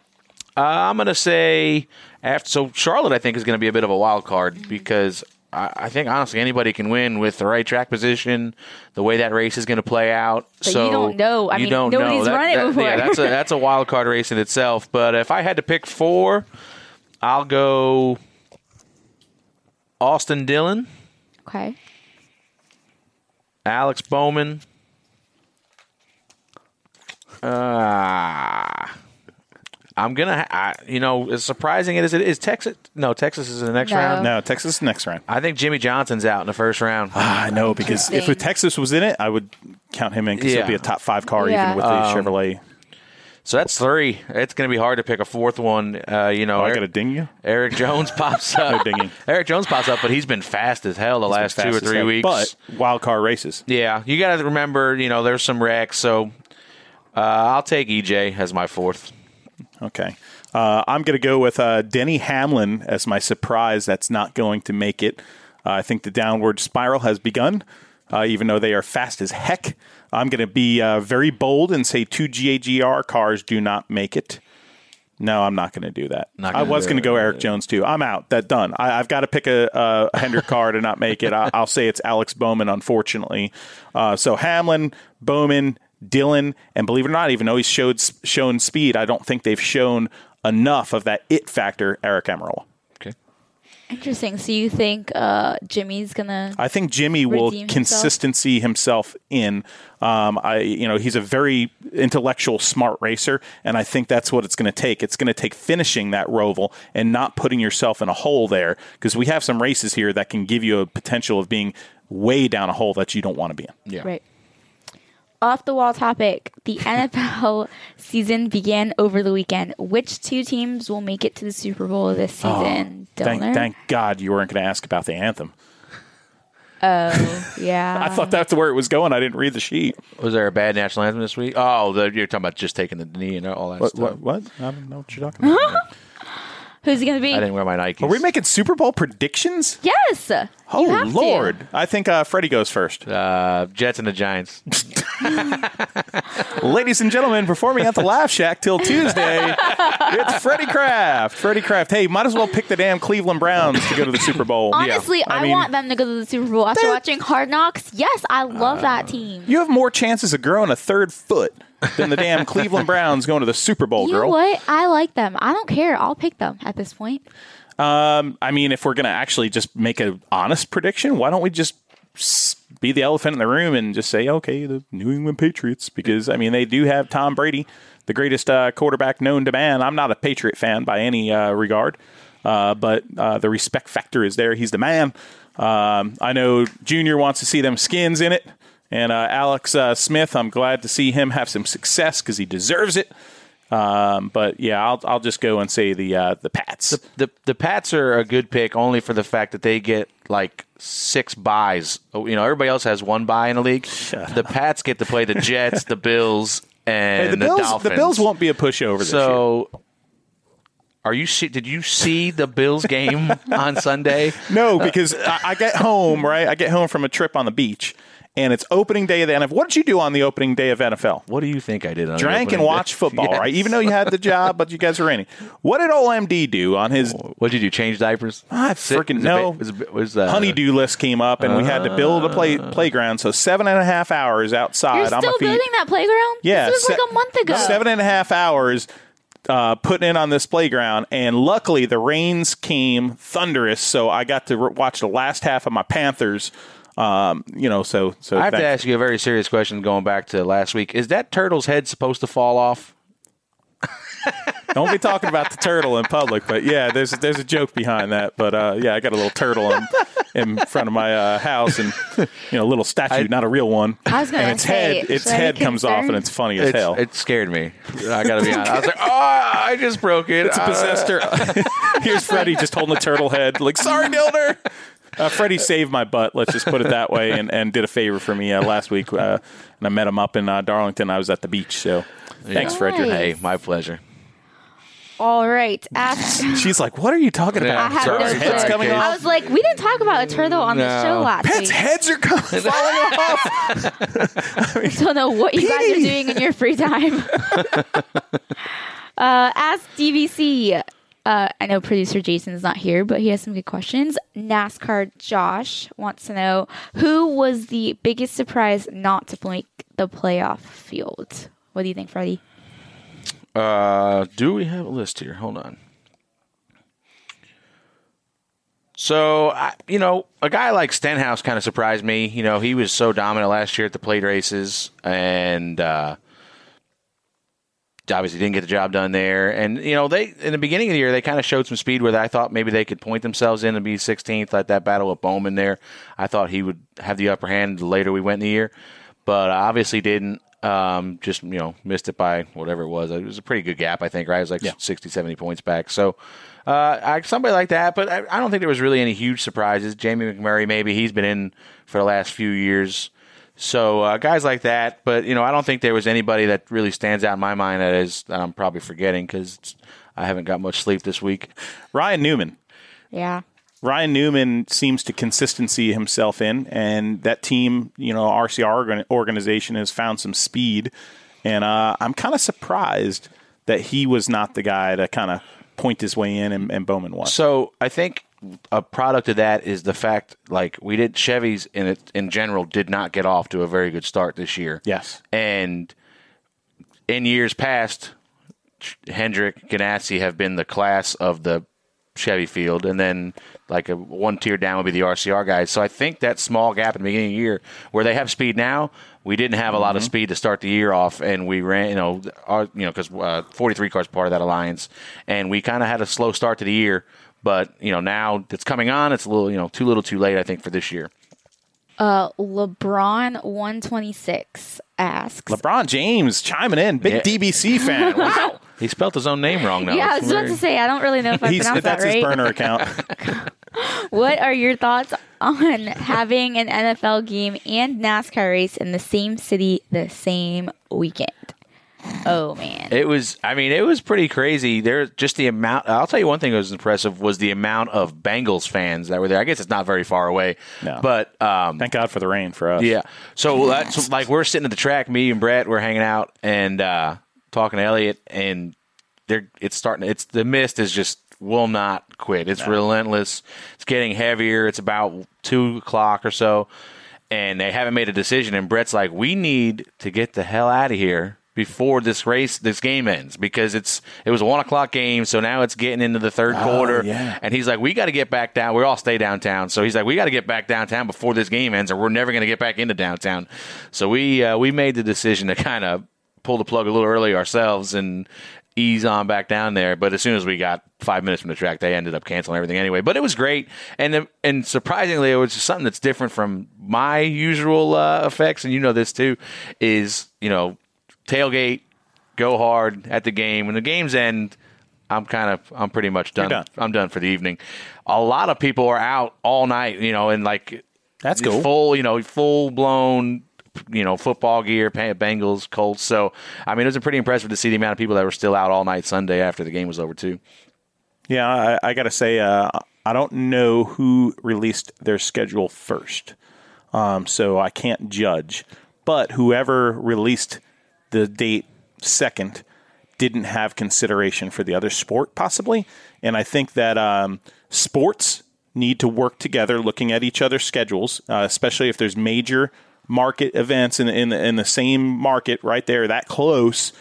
uh, I'm going to say after. So Charlotte, I think, is going to be a bit of a wild card because I, I think honestly anybody can win with the right track position, the way that race is going to play out. But you don't know. I you mean, don't know. nobody's That- run it that- before. Yeah, that's a that's a wild card race in itself. But if I had to pick four, I'll go Austin Dillon. Okay. Alex Bowman. Uh, I'm gonna, I, you know, as surprising as it is, Texas. No, Texas is in the next No. round. No, Texas is next round. I think Jimmie Johnson's out in the first round. Ah, I know because if Texas was in it, I would count him in because Yeah. he'll be a top five car Yeah. even with the Chevrolet. So that's three. It's gonna be hard to pick a fourth one. Uh, you know, Oh, I got to ding you. Erik Jones pops up. No dinging. Erik Jones pops up, but he's been fast as hell the last two or three weeks. But wild car races. yeah, you got to remember, you know, there's some wrecks. So uh, I'll take EJ as my fourth. Okay. Uh, I'm going to go with uh, Denny Hamlin as my surprise. That's not going to make it. Uh, I think the downward spiral has begun, uh, even though they are fast as heck. I'm going to be uh, very bold and say two JGR cars do not make it. No, I'm not going to do that. Not I was going to go Erik Jones too. I'm out. That done. I, I've got to pick a, a Hendrick car to not make it. I, I'll say it's Alex Bowman, unfortunately. Uh, so Hamlin, Bowman, Dillon, and believe it or not, even though he's showed shown speed, I don't think they've shown enough of that it factor. Aric Almirola. Okay. Interesting. So you think uh, Jimmy's gonna? I think Jimmy will himself? consistency himself in. Um, I, you know, he's a very intellectual, smart racer, and I think that's what it's going to take. It's going to take finishing that roval and not putting yourself in a hole there, because we have some races here that can give you a potential of being way down a hole that you don't want to be in. Yeah. Right. Off the wall topic. The NFL season began over the weekend. Which two teams will make it to the Super Bowl this oh, season? Thank, thank God you weren't going to ask about the anthem. Oh, yeah. I thought that's where it was going. I didn't read the sheet. Was there a bad national anthem this week? Oh, the, you're talking about just taking the knee and all that What? stuff. What? what? I don't know what you're talking about. Who's it gonna be? I didn't wear my Nikes. Are we making Super Bowl predictions? Yes. Oh have to. Lord! I think uh, Freddie goes first. uh, Jets and the Giants? Ladies and gentlemen, performing at the Laugh Shack till Tuesday, it's Freddie Kraft. Freddie Kraft. Hey, might as well pick the damn Cleveland Browns to go to the Super Bowl. Honestly, I, I mean- want them to go to the Super Bowl after watching Hard Knocks. Yes, I love that team. You have more chances of growing a third foot than the damn Cleveland Browns going to the Super Bowl, You know girl. what? I like them. I don't care. I'll pick them at this point. Um, I mean, if we're going to actually just make an honest prediction, why don't we just be the elephant in the room and just say, okay, the New England Patriots? Because, I mean, they do have Tom Brady, the greatest uh, quarterback known to man. I'm not a Patriot fan by any uh, regard, uh, but uh, the respect factor is there. He's the man. Um, I know Junior wants to see them skins in it. And uh, Alex uh, Smith, I'm glad to see him have some success because he deserves it. Um, but yeah, I'll I'll just go and say the uh, the Pats. the the Pats are a good pick only for the fact that they get like six buys. Oh, You know, everybody else has one buy in the league. the Pats get to play the Jets, the Bills, and Hey, the the, Bills, Dolphins. the Bills won't be a pushover this year. So, are you? see- Did you see the Bills game on Sunday? No, because I, I get home right. I get home from a trip on the beach, and it's opening day of the NFL. What did you do on the opening day of NFL? What do you think I did? On the Drank and opening watched day? football, Yes. right? Even though you had the job, but you guys were raining. What did old MD do on his What did you do? Change diapers? I Sit- freaking was it know. Was, it- was, uh, honeydew list came up, and we had to build a play playground? So seven and a half hours outside You're on my still feet. building that playground? Yeah, This was se- like a month ago. Seven and a half hours uh, putting in on this playground, and luckily the rains came thunderous, so I got to re- watch the last half of my Panthers. Um, you know, so so I have to ask you a very serious question. Going back to last week, is that turtle's head supposed to fall off? Don't be talking about the turtle in public, but yeah, there's there's a joke behind that. But uh, yeah, I got a little turtle in, in front of my uh, house, and you know, a little statue, not a real one. I was gonna and its say, head, its should I be head comes off, and it's funny as It's- hell. It scared me. I got to be honest. I was like, oh, I just broke it. It's a Uh, possessed turtle. Here's Freddie just holding a turtle head. Like, sorry, Dildner. Uh, Freddie saved my butt. Let's just put it that way, and, and did a favor for me uh, last week. Uh, and I met him up in uh, Darlington. I was at the beach. So, thanks, Frederick. Hey, my pleasure. All right. Ask. She's like, "What are you talking Yeah. about?" I have Sorry. no Head's clue. Heads coming I off. was like, we didn't talk about a turtle on the No. show last Pets' week. heads are coming, falling off. I don't know what you guys are Petey. doing in your free time. uh, ask DBC. Uh, I know producer Jason is not here, but he has some good questions. NASCAR Josh wants to know who was the biggest surprise not to make the playoff field. What do you think, Freddie? Uh, do we have a list here? Hold on. So, I, you know, a guy like Stenhouse kind of surprised me. You know, he was so dominant last year at the plate races, and uh, obviously didn't get the job done there. And you know, they in the beginning of the year they kind of showed some speed where I thought maybe they could point themselves in and be 16th, like that battle with Bowman there. I thought he would have the upper hand later we went in the year, but obviously didn't. Um, just you know, missed it by whatever it was. It was a pretty good gap, I think. Right, it was like Yeah. 60, 70 points back. So. Uh, I, somebody like that, but I, I don't think there was really any huge surprises. Jamie McMurray, maybe he's been in for the last few years. So uh, guys like that, but you know, I don't think there was anybody that really stands out in my mind that is that I'm probably forgetting because I haven't got much sleep this week. Ryan Newman. Yeah. Ryan Newman seems to consistency himself in, and that team, you know, RCR organization has found some speed, and uh, I'm kind of surprised that he was not the guy to kind of point his way in, and, and Bowman was. So I think a product of that is the fact, like we did, Chevys in it in general did not get off to a very good start this year. Yes. and in years past, Hendrick, Ganassi have been the class of the Chevy field, and then like a one tier down would be the RCR guys. So I think that small gap in the beginning of the year where they have speed now, we didn't have a lot of speed to start the year off, and we ran, you know, our, you know, because uh, 43 cars part of that alliance, and we kind of had a slow start to the year. But you know now it's coming on. It's a little you know too little too late. I think for this year. Uh, LeBron 126 asks. LeBron James chiming in, big Yeah. DBC fan. Wow. He spelt his own name wrong now. yeah, I It's was about to say, I don't really know if I pronounced that that's his burner account. What are your thoughts on having an NFL game and NASCAR race in the same city the same weekend? Oh man. It was. I mean, it was pretty crazy. There, just the amount. I'll tell you one thing that was impressive was the amount of Bengals fans that were there. I guess it's not very far away, No. but um, Thank God for the rain for us. yeah. So that's like we're sitting at the track. Me and Brett we're hanging out and uh, talking to Elliott, and they're it's starting. It's the mist is just will not quit. It's relentless. It's getting heavier. It's about two o'clock or so, and they haven't made a decision. And Brett's like, we need to get the hell out of here before this race, this game ends, because it's it was a one o'clock game, so now it's getting into the third quarter. yeah. And he's like, we got to get back down. We all stay downtown, so he's like, we got to get back downtown before this game ends, or we're never going to get back into downtown. So we uh, we made the decision to kind of pull the plug a little early ourselves and ease on back down there. But as soon as we got five minutes from the track, they ended up canceling everything anyway. But it was great, and and surprisingly, it was just something that's different from my usual uh, effects. And you know this too, is you know tailgate, go hard at the game. When the games end, I'm kind of I'm pretty much done. done. I'm done for the evening. A lot of people are out all night, you know, and like That's cool. full, you know, full blown, you know, football gear, Bengals, Colts. So I mean, it was pretty impressive to see the amount of people that were still out all night Sunday after the game was over too. Yeah, I, I got to say, uh, I don't know who released their schedule first, um, so I can't judge. But whoever released the date second didn't have consideration for the other sport, possibly. And I think that um, sports need to work together, looking at each other's schedules, uh, especially if there's major market events in, in, the, in the same market right there, that close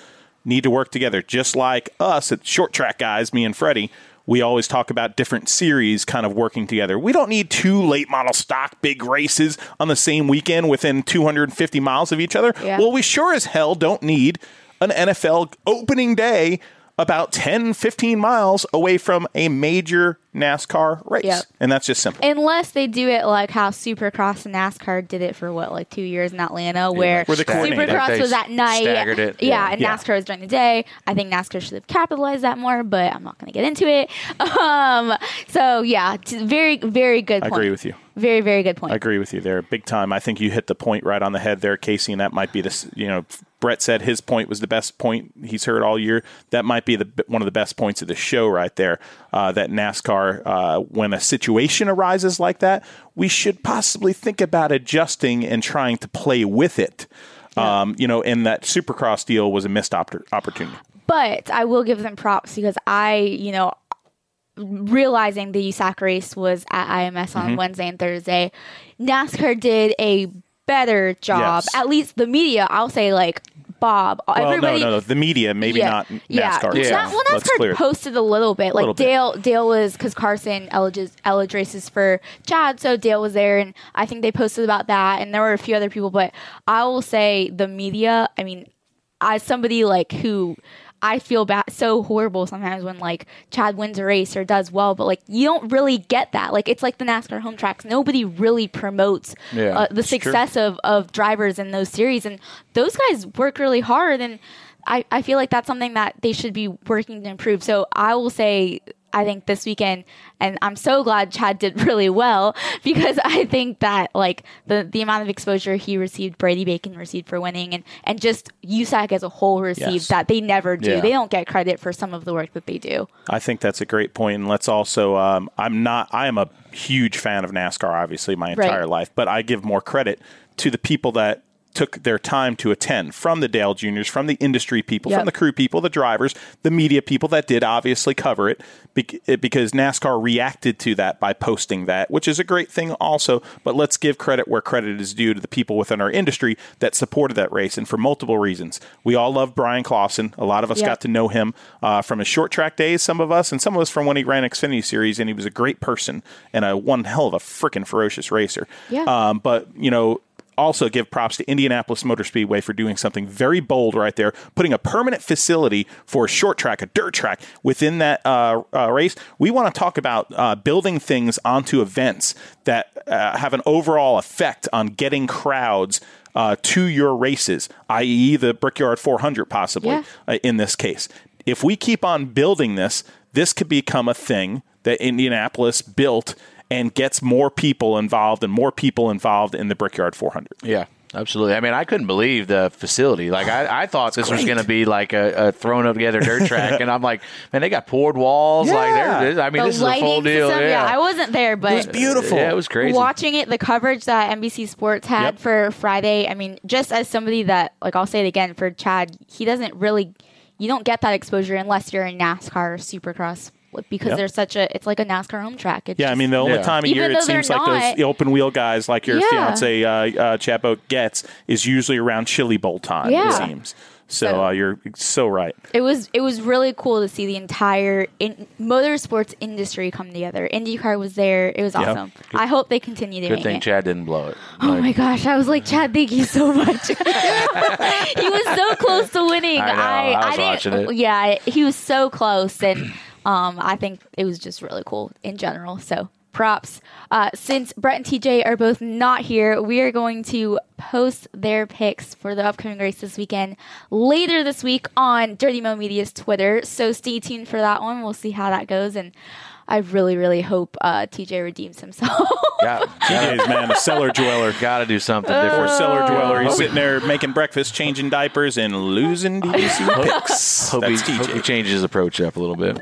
need to work together. Just like us at Short Track Guys, me and Freddie, we always talk about different series kind of working together. We don't need two late model stock big races on the same weekend within 250 miles of each other. Yeah. Well, we sure as hell don't need an NFL opening day about 10, 15 miles away from a major NASCAR race. Yep. And that's just simple. Unless they do it like how Supercross and NASCAR did it for what, like two years in Atlanta, where Where they coordinated. Supercross was at night. staggered it, Yeah, yeah. and Yeah. NASCAR was during the day. I think NASCAR should have capitalized that more, but I'm not going to get into it. Um, so yeah, very, very good point. I point. agree with you. Very, very good point. I agree with you there, big time. I think you hit the point right on the head there, Casey, and that might be this. You know, Brett said his point was the best point he's heard all year. That might be the one of the best points of the show right there. Uh, that NASCAR, uh, when a situation arises like that, we should possibly think about adjusting and trying to play with it. Um, you know, and that Supercross deal was a missed oppor- opportunity. But I will give them props because I, you know, realizing the USAC race was at IMS Mm-hmm. on Wednesday and Thursday, NASCAR did a better job. Yes. At least the media, I'll say like Bob, Well, everybody. no, no, no, the media, maybe yeah, not yeah. NASCAR. Yeah. itself. well, Let's NASCAR posted a little bit. little Like bit. Dale, Dale was because Carson eligible races for Chad, so Dale was there, and I think they posted about that. And there were a few other people, but I will say the media. I mean, as somebody like who I feel bad, so horrible sometimes when like Chad wins a race or does well, but like you don't really get that. Like it's like the NASCAR home tracks. Nobody really promotes Yeah, uh, the success of, of drivers in those series, and those guys work really hard. And I, I feel like that's something that they should be working to improve. So I will say I think this weekend, and I'm so glad Chad did really well because I think that like the the amount of exposure he received, Brady Bacon received for winning, and and just USAC as a whole received Yes. that they never do. Yeah. They don't get credit for some of the work that they do. I think that's a great point. And let's also, um, I'm not, I am a huge fan of NASCAR, obviously, my Right. entire life, but I give more credit to the people that took their time to attend from the Dale Juniors, from the industry people, Yep. from the crew people, the drivers, the media people that did obviously cover it because NASCAR reacted to that by posting that, which is a great thing also. But let's give credit where credit is due to the people within our industry that supported that race and for multiple reasons. We all love Bryan Clauson. A lot of us Yep. got to know him uh, from his short track days, some of us, and some of us from when he ran Xfinity Series, and he was a great person and a one hell of a freaking ferocious racer. Yeah. Um, but you know, also give props to Indianapolis Motor Speedway for doing something very bold right there, putting a permanent facility for a short track, a dirt track within that uh, uh, race. We want to talk about uh, building things onto events that uh, have an overall effect on getting crowds. Uh, to your races, i.e., the Brickyard 400, possibly Yeah. uh, in this case. If we keep on building this, this could become a thing that Indianapolis built and gets more people involved and more people involved in the Brickyard 400. Yeah, absolutely. I mean, I couldn't believe the facility. Like, I, I thought this was going to be like a, a thrown up together dirt track, and I'm like, man, they got poured walls. Like, Yeah. there. I mean, the this is a full lighting deal. system, yeah. I wasn't there, but It was beautiful. Yeah, it was crazy. Watching it, the coverage that NBC Sports had Yep. for Friday, I mean, just as somebody that, like, I'll say it again for Chad, he doesn't really, you don't get that exposure unless you're in NASCAR or Supercross because Yep. there's such a, it's like a NASCAR home track. It's Yeah, I mean, the only Yeah. time of Even year it seems like those not- the open wheel guys, like your Yeah. fiance uh, uh, Chapo gets, is usually around chili bowl time. Yeah. It seems. So, So- uh, you're so right. it was it was really cool to see the entire in, motorsports industry come together. IndyCar was there. It was Yeah. awesome. I hope they continue doing Good thing it. Chad didn't blow it. Oh Like, my gosh, I was like, Chad, thank you so much. he was so close to winning. I know, I was didn't- watching it. Yeah, he was so close, and um, I think it was just really cool in general. So props. Uh, since Brett and TJ are both not here, we are going to post their picks for the upcoming race this weekend later this week on Dirty Mo Media's Twitter. So stay tuned for that one. We'll see how that goes, and I really, really hope uh, TJ redeems himself. got, TJ's man, a cellar dweller. got to do something For a different. cellar dweller, he's sitting there making breakfast, changing diapers, and losing DBC picks. Hope he, That's hope he changes his approach up a little bit.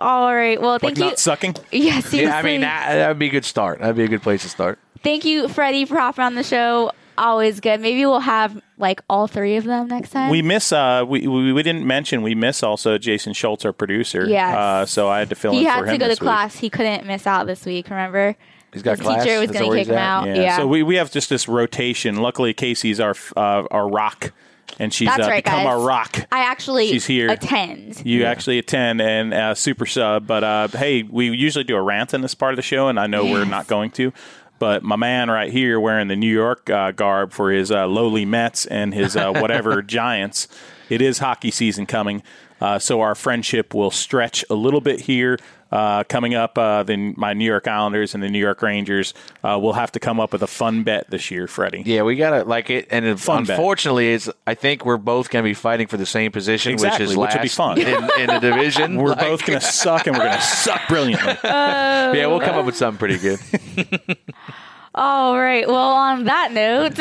All right. Well, Like thank you. not sucking. Yeah, seriously. Yeah, I mean that that would be a good start. That'd be a good place to start. Thank you, Freddie, for hopping on the show. Always good. Maybe we'll have like all three of them next time. We miss. Uh, we, we we didn't mention we miss also Jason Schultz, our producer. Yeah. Uh, so I had to fill he in had for to him go to this week. class. He couldn't miss out this week. Remember, He's got his class. teacher was going to he's kick him out. Yeah. Yeah. So we, we have just this rotation. Luckily, Casey's our uh, our rock, and she's That's uh, right, become guys. our rock. I actually She's here. attend. You actually attend and uh, super sub, but uh, hey, we usually do a rant in this part of the show, and I know we're not going to. But my man right here wearing the New York uh, garb for his uh, lowly Mets and his uh, whatever Giants. It is hockey season coming, uh, so our friendship will stretch a little bit here. Uh, coming up, uh, then my New York Islanders and the New York Rangers uh, will have to come up with a fun bet this year, Freddie. Yeah, we gotta like it, and it, Fun bet. unfortunately, it's. I think we're both gonna be fighting for the same position, Exactly, which is which last will be fun. in, in the division. We're Like, both going to suck, and we're going to suck brilliantly. yeah, we'll come up with something pretty good. All right. Well, on that note,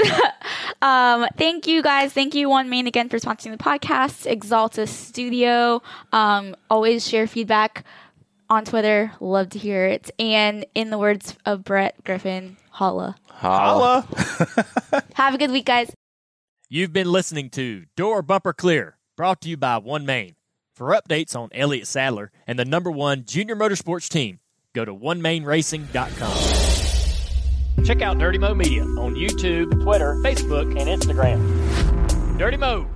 um, thank you guys. Thank you, One Main, again for sponsoring the podcast. Axalta Studio. Um, always share feedback on Twitter. Love to hear it. And in the words of Brett Griffin, holla. Holla. Have a good week, guys. You've been listening to Door Bumper Clear, brought to you by One Main. For updates on Elliott Sadler and the number one junior motorsports team, go to onemainracing.com. Check out Dirty Mo Media on YouTube, Twitter, Facebook, and Instagram. Dirty Mo.